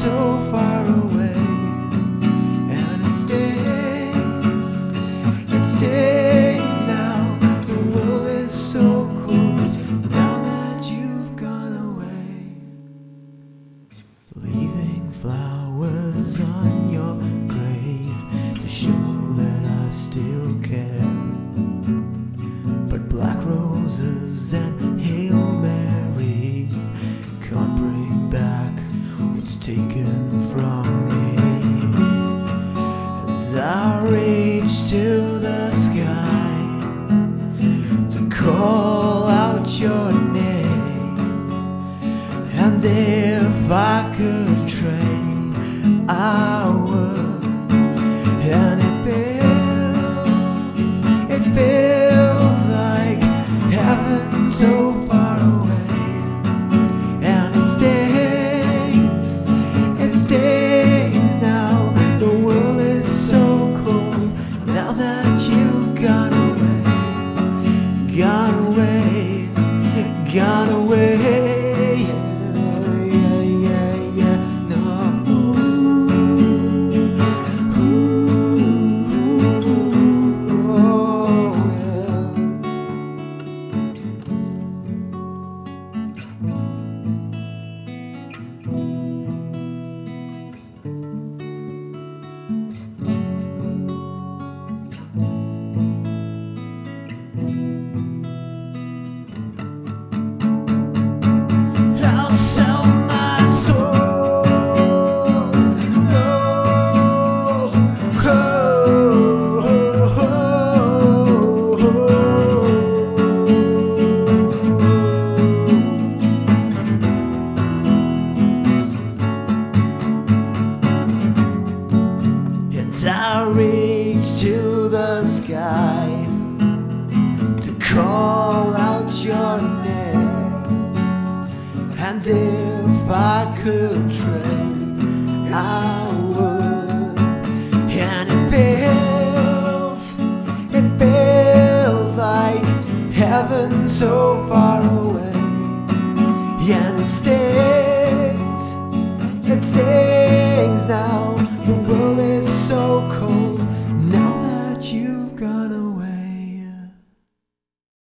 so far away. And it stays, it stays now. The world is so cold now that you've gone away. Leaving flowers on your grave to show. call out your name, and if I could. And if I could trade, I would. And it feels, it feels like heaven so far away.